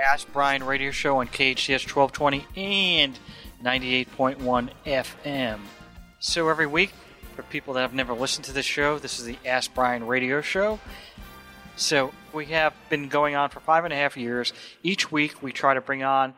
Ask Brian radio show on KHCS 1220 and 98.1 FM. So every week, for people that have never listened to this show, this is the Ask Brian radio show. So we have been going on for five and a half years. Each week, we try to bring on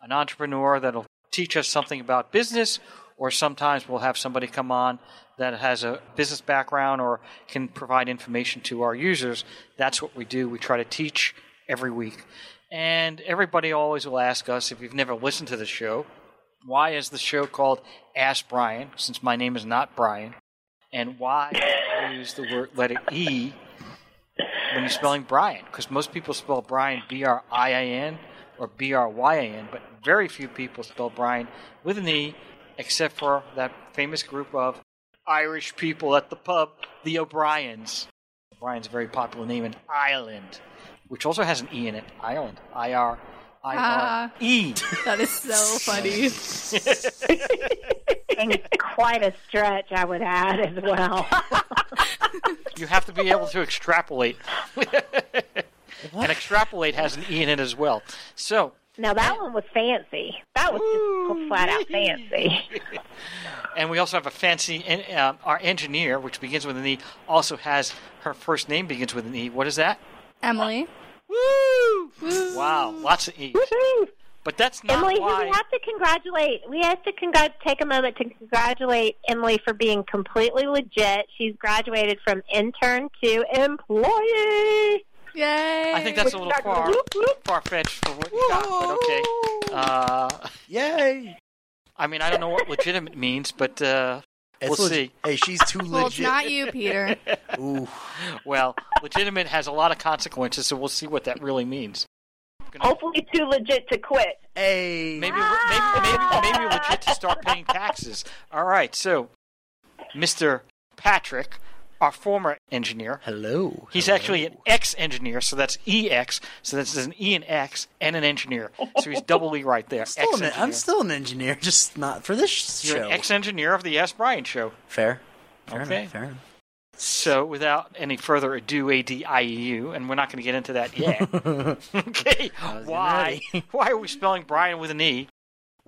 an entrepreneur that'll teach us something about business, or sometimes we'll have somebody come on that has a business background or can provide information to our users. That's what we do. We try to teach every week. And everybody always will ask us if you've never listened to the show, why is the show called Ask Brian, since my name is not Brian? And why use the word letter E when you're spelling Brian? Because most people spell Brian B R I A N or B R Y A N, but very few people spell Brian with an E, except for that famous group of Irish people at the pub, the O'Briens. O'Brien's a very popular name in Ireland, which also has an E in it. Ireland. I R I R E. That is so funny. and quite a stretch, I would add as well. You have to be able to extrapolate. and extrapolate has an E in it as well. So, now that one was fancy. That was just flat out fancy. and we also have a fancy, uh, our engineer, which begins with an E, also has her first name begins with an E. What is that? Emily. Woo! Wow, lots of E's. Woohoo! But that's not Emily, why. we have to congratulate. We have to congr- take a moment to congratulate Emily for being completely legit. She's graduated from intern to employee. Yay! I think that's a little far Whoop, whoop. far fetched for what you got, but okay. Uh, Yay! I mean, I don't know what legitimate means, but uh, It's We'll leg- see. Hey, she's too Well, it's legit. not you, Peter. Ooh, well, legitimate has a lot of consequences, so we'll see what that really means. Gonna- Hopefully, too legit to quit. hey. Maybe, maybe, maybe, maybe legit to start paying taxes. All right, so Mr. Patrick, our former engineer, Hello. he's Hello. actually an ex-engineer, so that's EX. So that's an E and X and an engineer. So he's double E right there. Still an, I'm still an engineer, just not for this You're show. an ex-engineer of the Ask Brian show. Fair. Fair Okay. enough. Fair enough. So, without any further ado, A D I E U, and we're not going to get into that yet. okay, I was getting why? why are we spelling Brian with an E?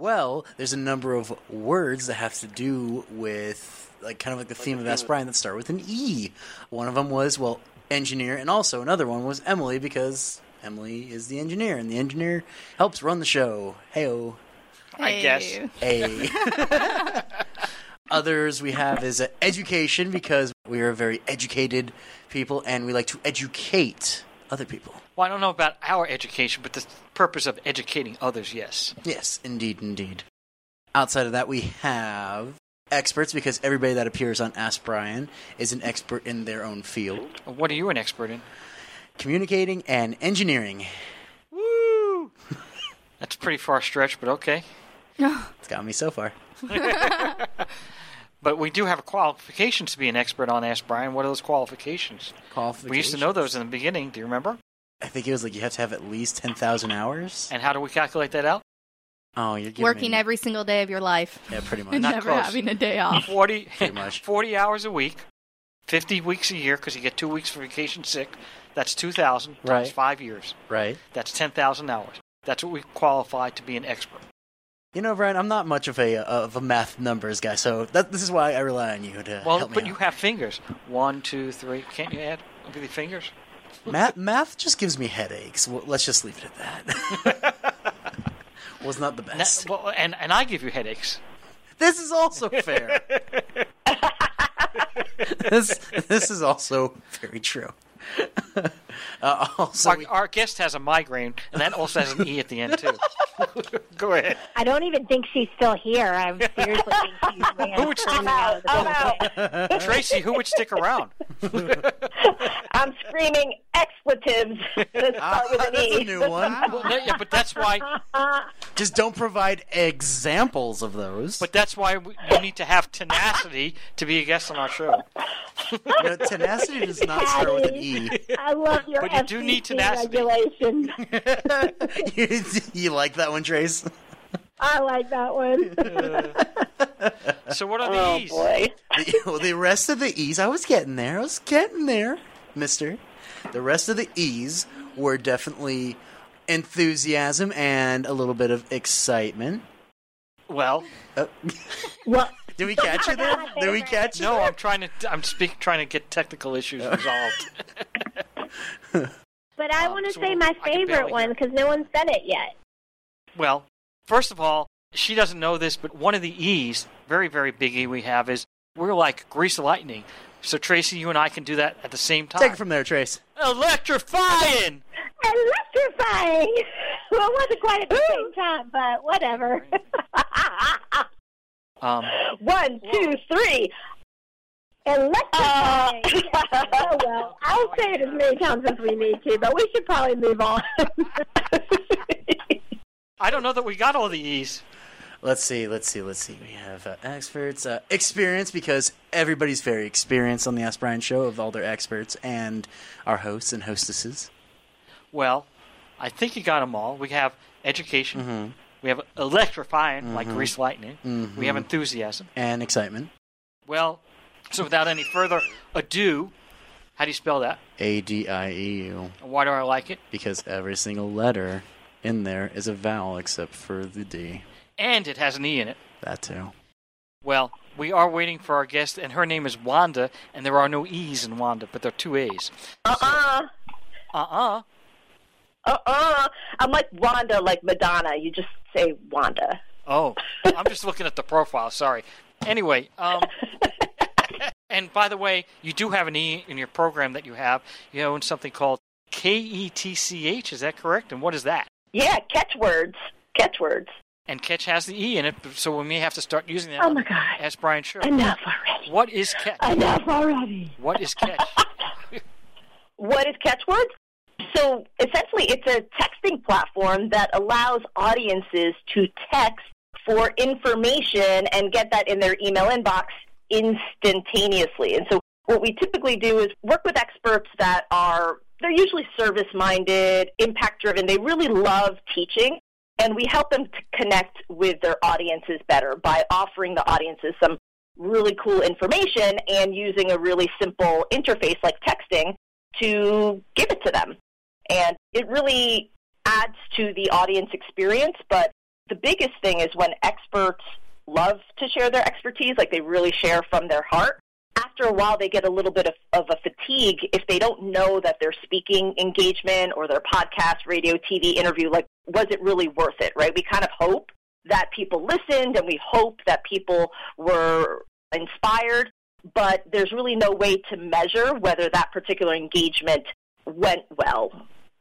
Well, there's a number of words that have to do with like kind of like the theme of Ask Brian that start with an E. One of them was well, engineer, and also another one was Emily because Emily is the engineer, and the engineer helps run the show. Heyo. I guess. Hey. A. Others we have is uh, education because we are very educated people and we like to educate other people. Well, I don't know about our education, but the purpose of educating others, yes. Yes, indeed, indeed. Outside of that, we have experts because everybody that appears on Ask Brian is an expert in their own field, What are you an expert in? communicating and engineering. Woo! That's a pretty far stretch, but okay. It's got me so far. But we do have qualifications to be an expert on Ask Brian. What are those qualifications? We used to know those in the beginning. Do you remember? I think it was like you have to have at least ten thousand hours. And how do we calculate that out? Oh, you're giving Working me- every single day of your life. yeah, pretty much. Not never close. having a day off. 40, Pretty much. 40 hours a week, 50 weeks a year because you get two weeks for vacation sick. That's 2,000 times Right. five years. right. That's 10,000 hours. That's what we qualify to be an expert. You know, Brian, I'm not much of a of a math numbers guy, so that, this is why I rely on you to Well, help me Well, but out. you have fingers. One, two, three. Can't you add your fingers? math, math just gives me headaches. Well, let's just leave it at that. Was not the best. well, and, and I give you headaches. This is also fair. this this is also very true. uh, also, our, we- our guest has a migraine, and that also has an E at the end, too. Go ahead. I don't even think she's still here. I'm seriously think she's ran Who would stick I'm out of the I'm building. Tracy, who would stick around? I'm screaming expletives that start with an Ah, that's E. a new one. Well, yeah, but that's why Just don't provide examples of those. But that's why we, you need to have tenacity to be a guest on our show. you know, tenacity does not start with an E. I love your But you do need FCC tenacity. regulations. you, you like that one, Trace? I like that one. So what are the oh E's? boy. The, well, the rest of the E's, I was getting there. I was getting there, mister. The rest of the E's were definitely enthusiasm and a little bit of excitement. Well, Oh, Well, did we catch you there? Did we catch you? no, I'm trying to. I'm speak, trying to get technical issues resolved. but I Um, want to so say my favorite one because no one said it yet. Well, first of all, she doesn't know this, but one of the E's, very, very big E we have, is we're like grease lightning. So, Tracy, you and I can do that at the same time. Take it from there, Trace. Electrifying! Electrifying. well, it wasn't quite at the same time, but whatever. Um, One, two, three. Electrifying. oh well, I'll say it as many times as we need to, but we should probably move on. I don't know that we got all the E's. Let's see, let's see, let's see. We have uh, experts, uh, experience because everybody's very experienced on the Ask Brian show of all their experts and our hosts and hostesses. Well, I think you got them all. We have education. Mm-hmm. We have electrifying, like grease lightning. We have enthusiasm. And excitement. Well, so without any further ado, how do you spell that? A D I E U. Why do I like it? Because every single letter in there is a vowel except for the D. And it has an E in it. That too. Well, we are waiting for our guest, and her name is Wanda, and there are no E's in Wanda, but there are two A's. Uh-uh. Uh-uh. Uh-uh. I'm like Wanda, like Madonna. You just say Wanda. Oh, I'm just looking at the profile. Sorry. Anyway, um, and by the way, you do have an E in your program that you have. You own something called KETCH. Is that correct? And what is that? Yeah, Ketchwords. Ketchwords. And Ketch has the E in it, so we may have to start using that. Oh my God. Ask Brian Show. Enough already. What is Ketch? Enough already. What is Ketch? What is Ketchwords? So essentially, it's a texting platform that allows audiences to text for information and get that in their email inbox instantaneously. And so what we typically do is work with experts that are they're usually service minded, impact driven. They really love teaching and we help them to connect with their audiences better by offering the audiences some really cool information and using a really simple interface like texting to give it to them. And it really adds to the audience experience, but the biggest thing is when experts love to share their expertise, like they really share from their heart. After a while, they get a little bit of, of a fatigue if they don't know that their speaking engagement or their podcast, radio, TV interview, like, was it really worth it, right? We kind of hope that people listened and we hope that people were inspired, but there's really no way to measure whether that particular engagement went well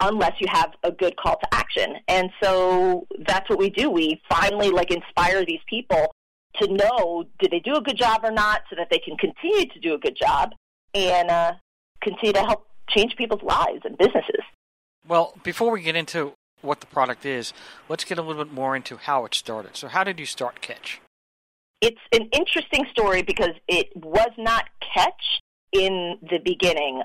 unless you have a good call to action. And so that's what we do. We finally like inspire these people to know did they do a good job or not so that they can continue to do a good job and uh, continue to help change people's lives and businesses. Well, before we get into what the product is, let's get a little bit more into how it started. So, how did you start Ketch? It's an interesting story because it was not Ketch in the beginning.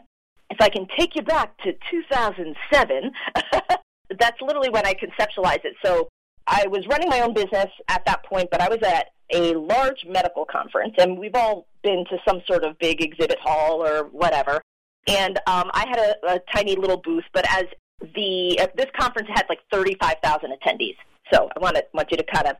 If I can take you back to 2007, that's literally when I conceptualized it. So I was running my own business at that point, but I was at a large medical conference, and we've all been to some sort of big exhibit hall or whatever. And um, I had a, a tiny little booth, but as the uh, this conference had like 35,000 attendees. So I want to want you to kind of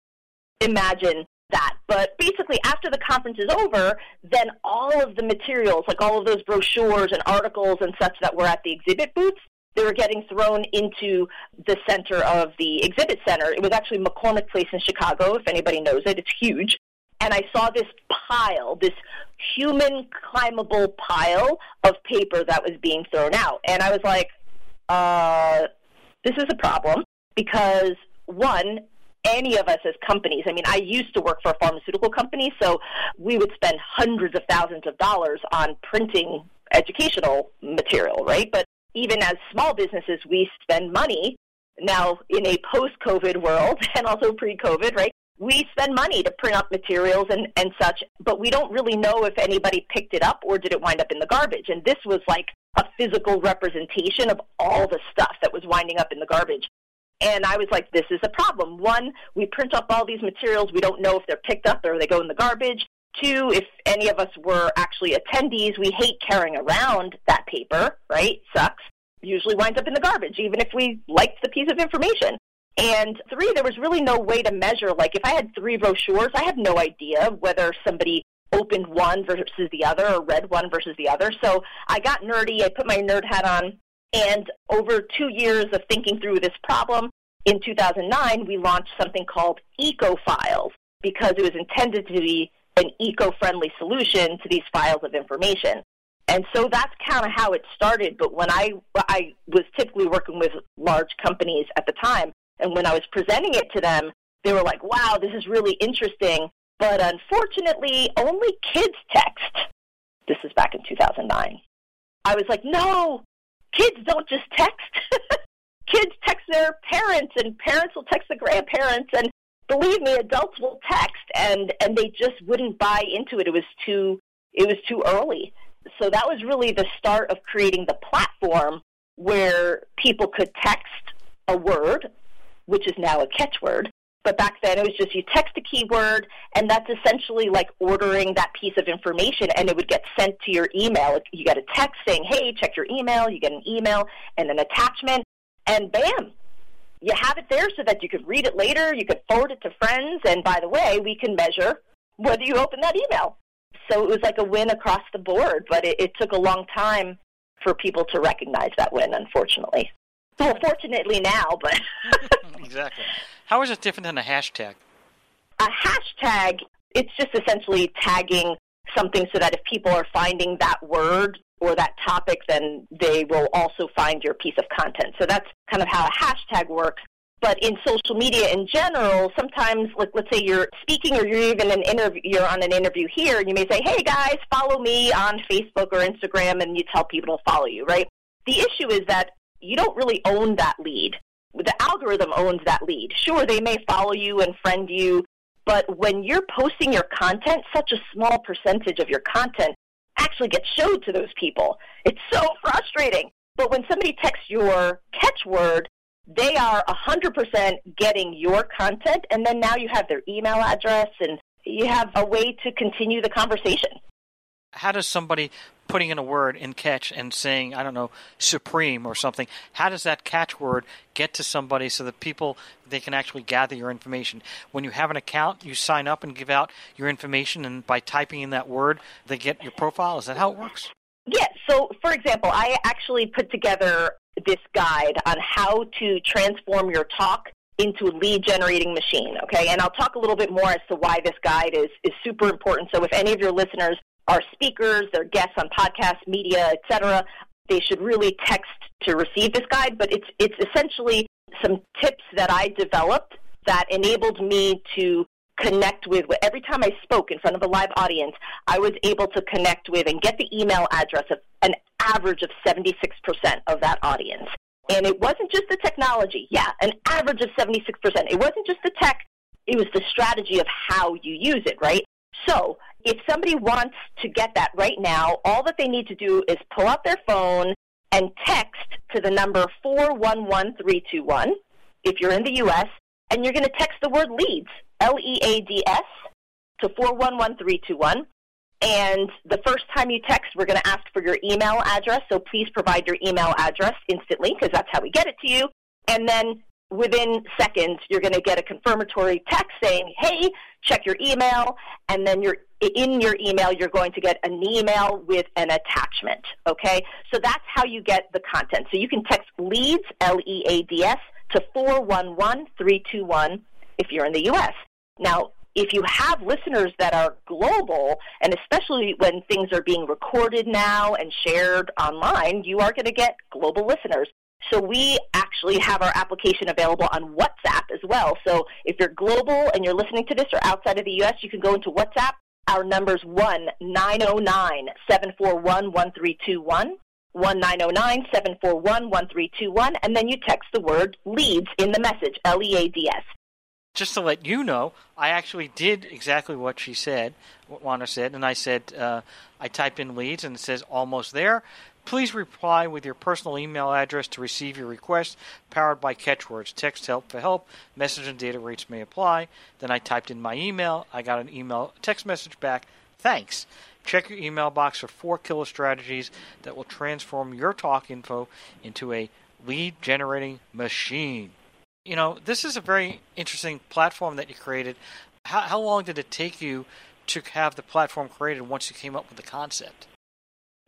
imagine that. But basically, after the conference is over, then all of the materials, like all of those brochures and articles and such that were at the exhibit booths, they were getting thrown into the center of the exhibit center. It was actually McCormick Place in Chicago, if anybody knows it. It's huge. And I saw this pile, this human climbable pile of paper that was being thrown out. And I was like, uh, this is a problem because, one, any of us as companies, I mean, I used to work for a pharmaceutical company, so we would spend hundreds of thousands of dollars on printing educational material, right? But even as small businesses, we spend money now in a post-COVID world and also pre-COVID, right? We spend money to print up materials and, and such, but we don't really know if anybody picked it up or did it wind up in the garbage. And this was like a physical representation of all the stuff that was winding up in the garbage. And I was like, this is a problem. One, we print up all these materials. We don't know if they're picked up or they go in the garbage. Two, if any of us were actually attendees, we hate carrying around that paper, right? Sucks. Usually winds up in the garbage, even if we liked the piece of information. And three, there was really no way to measure. Like, if I had three brochures, I had no idea whether somebody opened one versus the other or read one versus the other. So I got nerdy. I put my nerd hat on. And over two years of thinking through this problem, in 2009, we launched something called EcoFiles because it was intended to be an eco-friendly solution to these files of information. And so that's kind of how it started. But when I, I was typically working with large companies at the time, and when I was presenting it to them, they were like, wow, this is really interesting. But unfortunately, only kids text. This is back in 2009. I was like, no, kids don't just text. kids text their parents, and parents will text the grandparents, and believe me, adults will text, and and they just wouldn't buy into it. It was too it was too early. So that was really the start of creating the platform where people could text a word, which is now a catchword. But back then it was just you text a keyword, and that's essentially like ordering that piece of information, and it would get sent to your email. You get a text saying, "Hey, check your email." You get an email and an attachment, and bam, you have it there so that you could read it later, you could forward it to friends, and by the way, we can measure whether you open that email. So it was like a win across the board, but it, it took a long time for people to recognize that win, unfortunately. Well, fortunately now, but. exactly. How is it different than a hashtag? A hashtag, it's just essentially tagging something so that if people are finding that word or that topic, then they will also find your piece of content. So that's kind of how a hashtag works. But in social media in general, sometimes, like let's say you're speaking or you're even an interview, you're on an interview here, and you may say, "Hey guys, follow me on Facebook or Instagram," and you tell people to follow you, right? The issue is that you don't really own that lead. The algorithm owns that lead. Sure, they may follow you and friend you, but when you're posting your content, such a small percentage of your content actually get showed to those people. It's so frustrating. But when somebody texts your catchword, they are 100% getting your content, and then now you have their email address and you have a way to continue the conversation. How does somebody putting in a word in catch and saying, I don't know, supreme or something, how does that catchword get to somebody so that people they can actually gather your information? When you have an account, you sign up and give out your information and by typing in that word, they get your profile. Is that how it works? Yeah, so for example, I actually put together this guide on how to transform your talk into a lead generating machine, okay? And I'll talk a little bit more as to why this guide is, is super important. So if any of your listeners are speakers, they're guests on podcasts, media, etc., they should really text to receive this guide, but it's it's essentially some tips that I developed that enabled me to connect with every time I spoke in front of a live audience, I was able to connect with and get the email address of an average of 76% of that audience. And it wasn't just the technology. Yeah, an average of 76%. It wasn't just the tech, it was the strategy of how you use it, right? So, if somebody wants to get that right now, all that they need to do is pull out their phone and text to the number 411321 if you're in the US, and you're going to text the word leads, L E A D S, to 411321. And the first time you text, we're going to ask for your email address. So please provide your email address instantly because that's how we get it to you. And then within seconds, you're going to get a confirmatory text saying, hey, check your email. And then you're, in your email, you're going to get an email with an attachment. Okay? So that's how you get the content. So you can text leads, L E A D S, to 411321 if you're in the U.S. Now, if you have listeners that are global, and especially when things are being recorded now and shared online, you are going to get global listeners. So we actually have our application available on WhatsApp as well. So if you're global and you're listening to this or outside of the U.S., you can go into WhatsApp. Our number's one nine zero oh nine seven four one one three two one. 1909 741 1321, and then you text the word leads in the message, L E A D S. Just to let you know, I actually did exactly what she said, what Wanda said, and I said, uh, I typed in leads and it says almost there. Please reply with your personal email address to receive your request, powered by Ketchwords. Text help for help. Message and data rates may apply. Then I typed in my email. I got an email text message back. Thanks. Check your email box for four killer strategies that will transform your talk info into a lead generating machine. You know, this is a very interesting platform that you created. How, how long did it take you to have the platform created once you came up with the concept?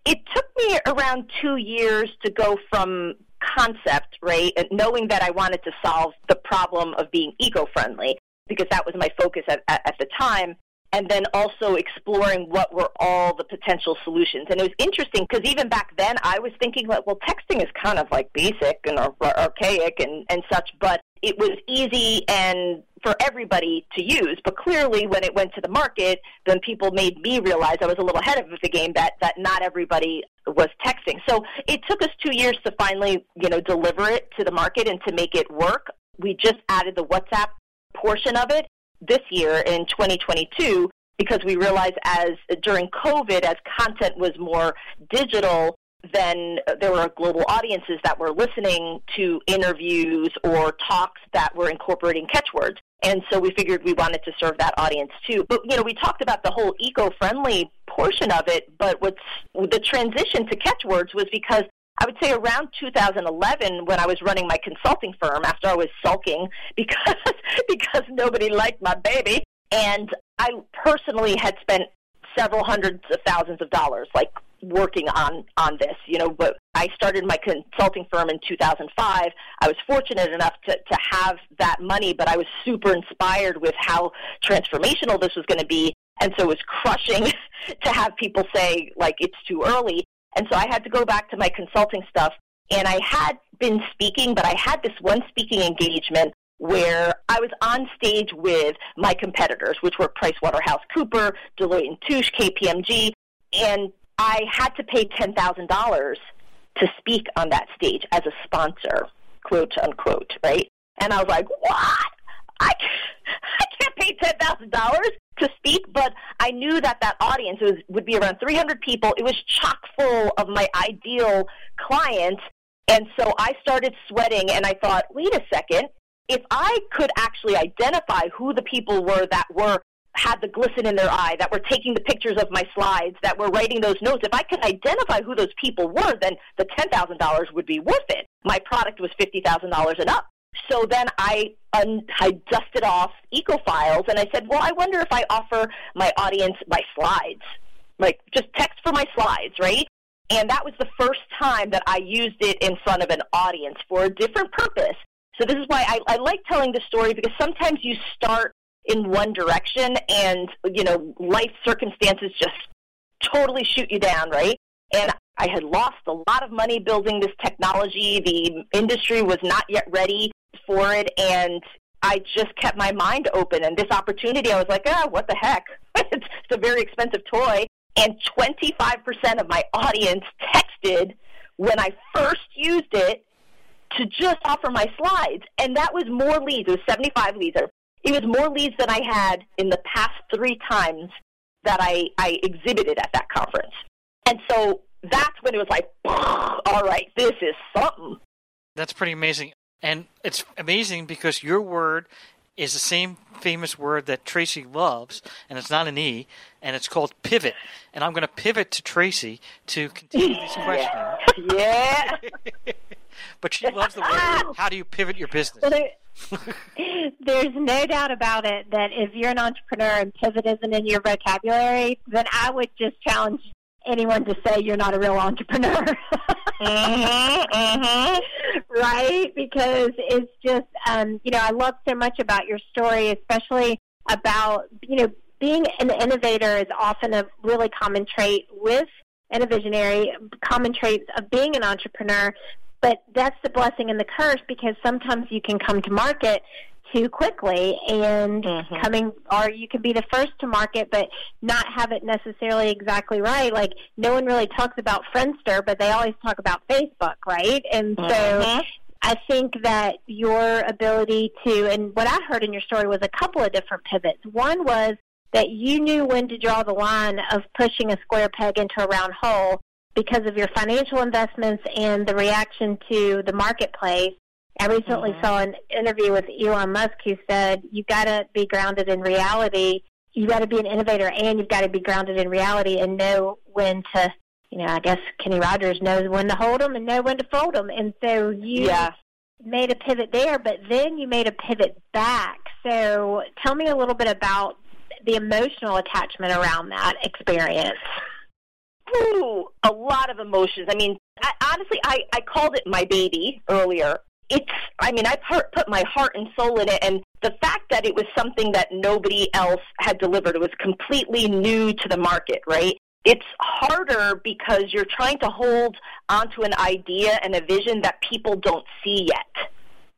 It took me around two years to go from concept, right, and knowing that I wanted to solve the problem of being eco friendly, because that was my focus at, at, at the time, and then also exploring what were all the potential solutions. And it was interesting because even back then I was thinking like, well, texting is kind of like basic and ar- archaic and, and such, but it was easy and for everybody to use. But clearly, when it went to the market, then people made me realize I was a little ahead of the game that that not everybody was texting. So it took us two years to finally, you know, deliver it to the market and to make it work. We just added the WhatsApp portion of it this year in 2022 because we realized as during COVID, as content was more digital, then there were global audiences that were listening to interviews or talks that were incorporating Ketchwords. And so we figured we wanted to serve that audience too. But you know, we talked about the whole eco-friendly portion of it, but what's the transition to Ketchwords was because I would say around 2011 when I was running my consulting firm after I was sulking because because nobody liked my baby. And I personally had spent several hundreds of thousands of dollars like working on on this you know but i started my consulting firm in 2005 i was fortunate enough to to have that money but i was super inspired with how transformational this was going to be. And so it was crushing to have people say like it's too early and so i had to go back to my consulting stuff and i had been speaking but i had this one speaking engagement where I was on stage with my competitors, which were PricewaterhouseCooper, Deloitte and Touche, KPMG, and I had to pay $10,000 to speak on that stage as a sponsor, quote unquote, right? And I was like, what? I, Pay $10,000 to speak, but I knew that that audience was, would be around 300 people. It was chock full of my ideal clients. And so I started sweating and I thought, wait a second, if I could actually identify who the people were that were had the glisten in their eye, that were taking the pictures of my slides, that were writing those notes, if I could identify who those people were, then the $10,000 would be worth it. My product was $50,000 and up. So then I, un- I dusted off EcoFiles and I said, well, I wonder if I offer my audience my slides, like just text for my slides, right? And that was the first time that I used it in front of an audience for a different purpose. So this is why I, I like telling the story because sometimes you start in one direction and, you know, life circumstances just totally shoot you down, right? And I had lost a lot of money building this technology. The industry was not yet ready for it. And I just kept my mind open. And this opportunity, I was like, ah, what the heck? it's a very expensive toy. And 25% of my audience texted when I first used it to just offer my slides. And that was more leads. It was 75 leads. It was more leads than I had in the past three times that I, I exhibited at that conference. And so that's when it was like, all right, this is something. That's pretty amazing. And it's amazing because your word is the same famous word that Tracy loves, and it's not an E, and it's called pivot. And I'm going to pivot to Tracy to continue this question. yeah. but she loves the word. How do you pivot your business? Well, there, there's no doubt about it that if you're an entrepreneur and pivot isn't in your vocabulary, then I would just challenge anyone to say you're not a real entrepreneur. mm-hmm, mm-hmm. Right? Because it's just, um, you know, I love so much about your story, especially about, you know, being an innovator is often a really common trait with and a visionary, common traits of being an entrepreneur. But that's the blessing and the curse because sometimes you can come to market too quickly and Mhm. coming or you can be the first to market but not have it necessarily exactly right like no one really talks about friendster but they always talk about facebook right and so Mhm. I think that your ability to, and what I heard in your story was a couple of different pivots. One was that you knew when to draw the line of pushing a square peg into a round hole because of your financial investments and the reaction to the marketplace. I recently Mhm. saw an interview with Elon Musk who said, You've got to be grounded in reality. You've got to be an innovator and you've got to be grounded in reality and know when to you know, I guess Kenny Rogers knows when to hold them and know when to fold them. And so you Yeah. made a pivot there, but then you made a pivot back. So tell me a little bit about the emotional attachment around that experience. Ooh, a lot of emotions. I mean, I, honestly, I, I called it my baby earlier. It's, I mean, I put, my heart and soul in it, and the fact that it was something that nobody else had delivered, it was completely new to the market, right? It's harder because you're trying to hold onto an idea and a vision that people don't see yet,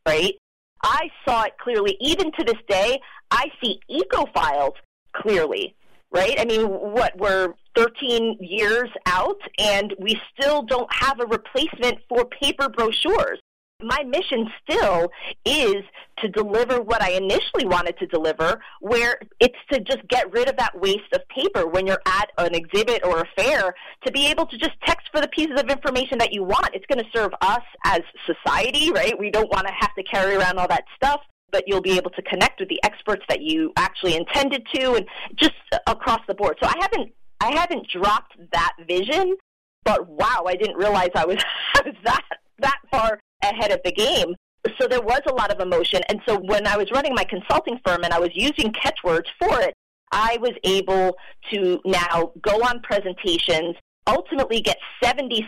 right? I saw it clearly. Even to this day, I see EcoFiles clearly, right? I mean, what, we're 13 years out and we still don't have a replacement for paper brochures. My mission still is to deliver what I initially wanted to deliver, where it's to just get rid of that waste of paper when you're at an exhibit or a fair, to be able to just text for the pieces of information that you want. It's going to serve us as society, right? We don't want to have to carry around all that stuff but you'll be able to connect with the experts that you actually intended to and just across the board. So I haven't I haven't dropped that vision, but wow, I didn't realize I was I was that that far ahead of the game. So there was a lot of emotion. And so when I was running my consulting firm and I was using Ketchwords for it, I was able to now go on presentations ultimately get 76%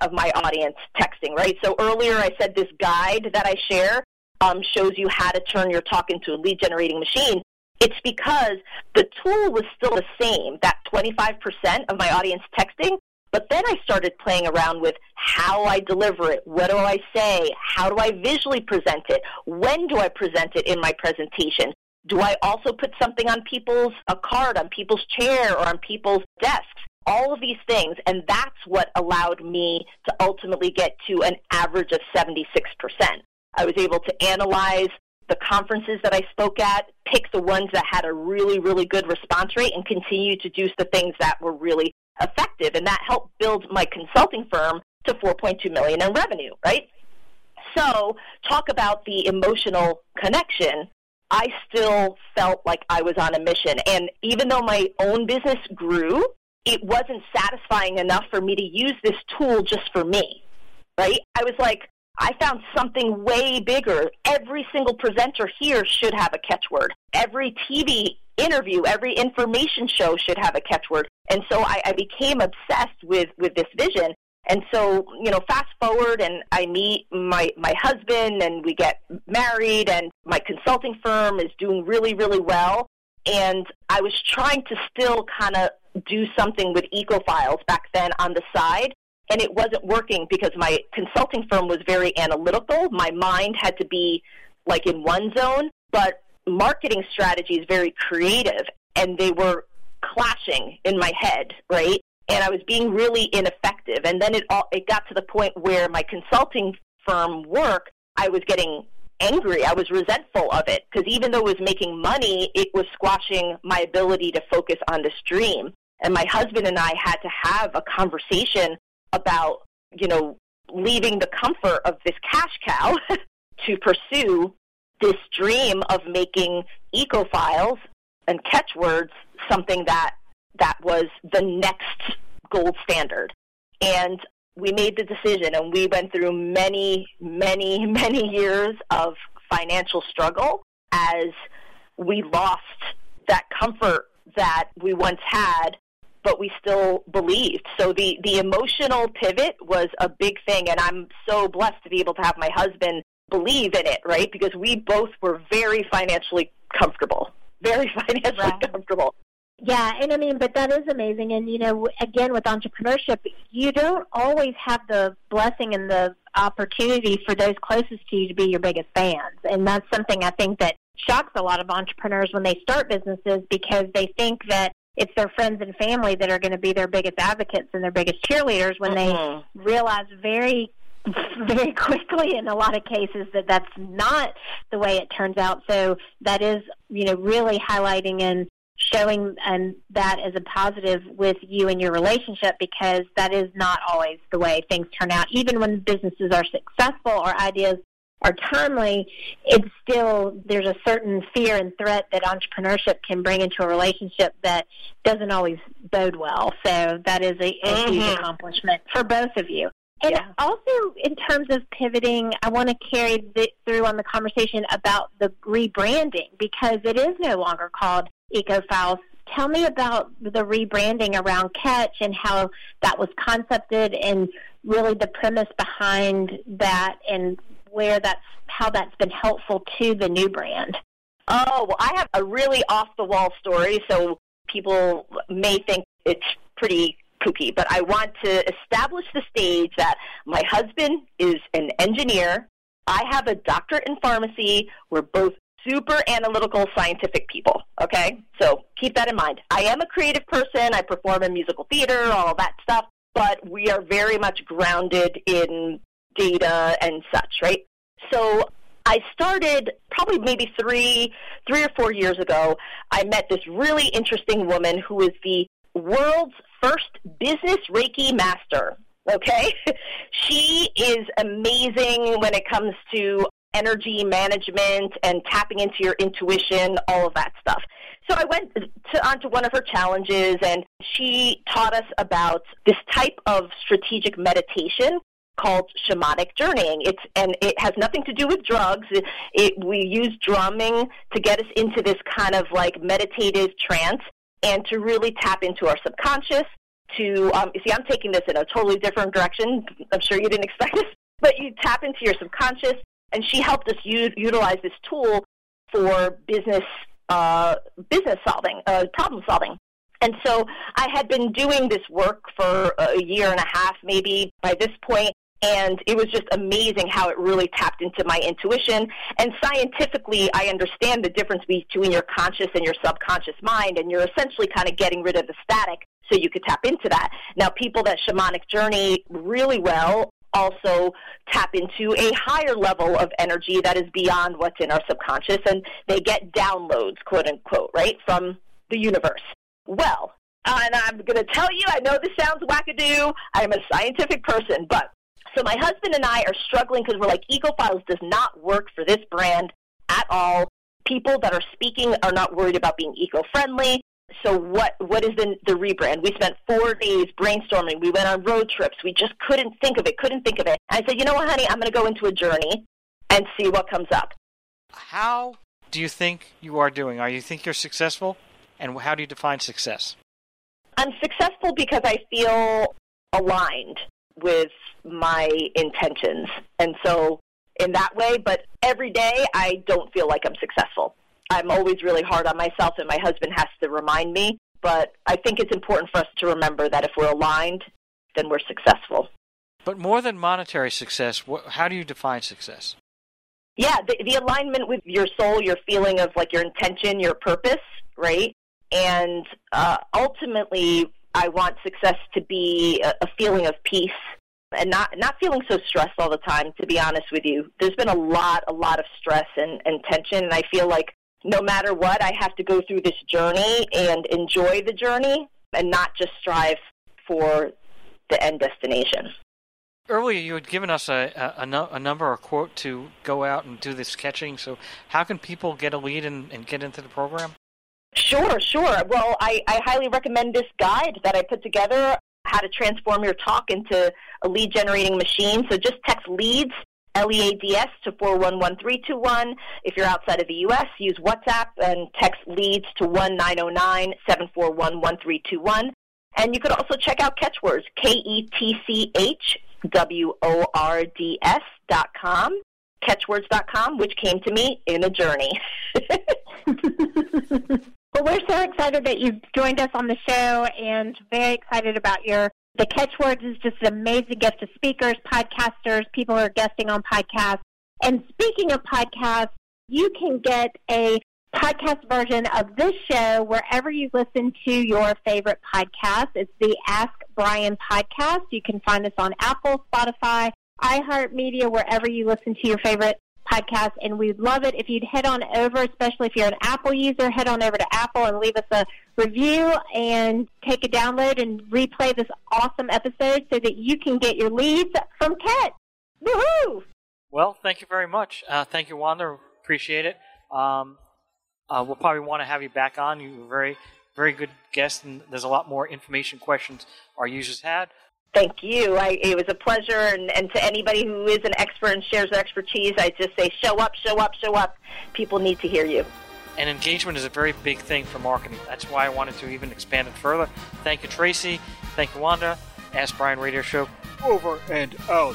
of my audience texting, right? So earlier I said this guide that I share um, shows you how to turn your talk into a lead generating machine. It's because the tool was still the same, that 25% of my audience texting, but then I started playing around with how I deliver it. What do I say? How do I visually present it? When do I present it in my presentation? Do I also put something on people's, a card on people's chair or on people's desks? All of these things. And that's what allowed me to ultimately get to an average of 76%. I was able to analyze the conferences that I spoke at, pick the ones that had a really, really good response rate, and continue to do the things that were really effective. And that helped build my consulting firm to 4.2 million in revenue, right? So, talk about the emotional connection. I still felt like I was on a mission. And even though my own business grew, it wasn't satisfying enough for me to use this tool just for me, right? I was like, I found something way bigger. Every single presenter here should have a catchword. Every TV interview, every information show should have a catchword. And so I, I became obsessed with, with this vision. And so, you know, fast forward and I meet my, my husband and we get married and my consulting firm is doing really, really well. And I was trying to still kind of do something with EcoFiles back then on the side and it wasn't working because my consulting firm was very analytical. My mind had to be like in one zone, but marketing strategy is very creative, and they were clashing in my head, right? And I was being really ineffective. And then it all it got to the point where my consulting firm work, I was getting angry. I was resentful of it because even though it was making money, it was squashing my ability to focus on this dream. And my husband and I had to have a conversation about, you know, leaving the comfort of this cash cow to pursue this dream of making EcoFiles and Ketchwords something that that was the next gold standard. And we made the decision and we went through many, many, many years of financial struggle as we lost that comfort that we once had but we still believed. So the, the emotional pivot was a big thing, and I'm so blessed to be able to have my husband believe in it, right? Because we both were very financially comfortable, very financially Right. comfortable. Yeah, and I mean, but that is amazing. And you know, again, with entrepreneurship, you don't always have the blessing and the opportunity for those closest to you to be your biggest fans. And that's something I think that shocks a lot of entrepreneurs when they start businesses because they think that it's their friends and family that are going to be their biggest advocates and their biggest cheerleaders when Mhm. they realize very very quickly in a lot of cases that that's not the way it turns out so that is you know really highlighting and showing and that as a positive with you and your relationship because that is not always the way things turn out even when businesses are successful or ideas are timely, it's still there's a certain fear and threat that entrepreneurship can bring into a relationship that doesn't always bode well. So that is a, a huge Mhm. accomplishment for both of you. And Yeah. also, in terms of pivoting, I want to carry th- through on the conversation about the rebranding because it is no longer called EcoFiles. Tell me about the rebranding around Ketch and how that was concepted and really the premise behind that and where that's how that's been helpful to the new brand. Oh, well, I have a really off the wall story, so people may think it's pretty kooky, but I want to establish the stage that my husband is an engineer. I have a doctorate in pharmacy. We're both super analytical scientific people, okay? So keep that in mind. I am a creative person. I perform in musical theater, all that stuff, but we are very much grounded in data and such, right? So I started probably maybe three, three or four years ago. I met this really interesting woman who is the world's first business Reiki master. Okay, she is amazing when it comes to energy management and tapping into your intuition, all of that stuff. So I went to, onto one of her challenges, and she taught us about this type of strategic meditation called shamanic journeying. It's and it has nothing to do with drugs. It, it, we use drumming to get us into this kind of like meditative trance and to really tap into our subconscious. To um, you see, I'm taking this in a totally different direction. I'm sure you didn't expect this, but you tap into your subconscious, and she helped us u- utilize this tool for business uh, business solving, uh, problem solving. And so I had been doing this work for a year and a half, maybe by this point, and it was just amazing how it really tapped into my intuition. And scientifically, I understand the difference between your conscious and your subconscious mind, and you're essentially kind of getting rid of the static so you could tap into that. Now, people that shamanic journey really well also tap into a higher level of energy that is beyond what's in our subconscious, and they get downloads, quote unquote, right, from the universe. Well, and I'm going to tell you, I know this sounds wackadoo. I'm a scientific person, but so my husband and I are struggling because we're like, EcoFiles does not work for this brand at all. People that are speaking are not worried about being eco-friendly. So what what is the the rebrand? We spent four days brainstorming. We went on road trips. We just couldn't think of it. Couldn't think of it. I said, you know what, honey, I'm going to go into a journey and see what comes up. How do you think you are doing? Are you think you're successful? And how do you define success? I'm successful because I feel aligned with my intentions. And so in that way, but every day I don't feel like I'm successful. I'm always really hard on myself and my husband has to remind me, but I think it's important for us to remember that if we're aligned, then we're successful. But more than monetary success, how do you define success? Yeah, the, the alignment with your soul, your feeling of like your intention, your purpose, right? And uh, ultimately, I want success to be a, a feeling of peace and not not feeling so stressed all the time. To be honest with you, there's been a lot, a lot of stress and, and tension, and I feel like no matter what, I have to go through this journey and enjoy the journey, and not just strive for the end destination. Earlier, you had given us a, a, a, number or quote to go out and do this sketching. So, how can people get a lead and, and get into the program? Sure, sure. Well, I, I highly recommend this guide that I put together, how to transform your talk into a lead generating machine. So just text leads, L E A D S, to 411321. If you're outside of the U.S., use WhatsApp and text leads to 1909 741 1321. And you could also check out Ketchwords, K E T C H W O R D S dot com, Ketchwords dot com, which came to me in a journey. well, we're so excited that you've joined us on the show and very excited about your the Ketchwords is just an amazing gift to speakers, podcasters, people who are guesting on podcasts. And speaking of podcasts, you can get a podcast version of this show wherever you listen to your favorite podcast. It's the Ask Brian podcast. You can find us on Apple, Spotify, iHeartMedia, wherever you listen to your favorite podcast. And we'd love it if you'd head on over, especially if you're an Apple user, head on over to Apple and leave us a review and take a download and replay this awesome episode so that you can get your leads from Ket. Woohoo! Well, thank you very much. Uh, thank you, Wanda. Appreciate it. Um, uh, we'll probably want to have you back on. You were a very, very good guest, and there's a lot more information questions our users had. Thank you. I, it was a pleasure, and, and to anybody who is an expert and shares their expertise, I just say show up, show up, show up. People need to hear you. And engagement is a very big thing for marketing. That's why I wanted to even expand it further. Thank you, Tracy. Thank you, Wanda. Ask Brian Radio Show. Over and out.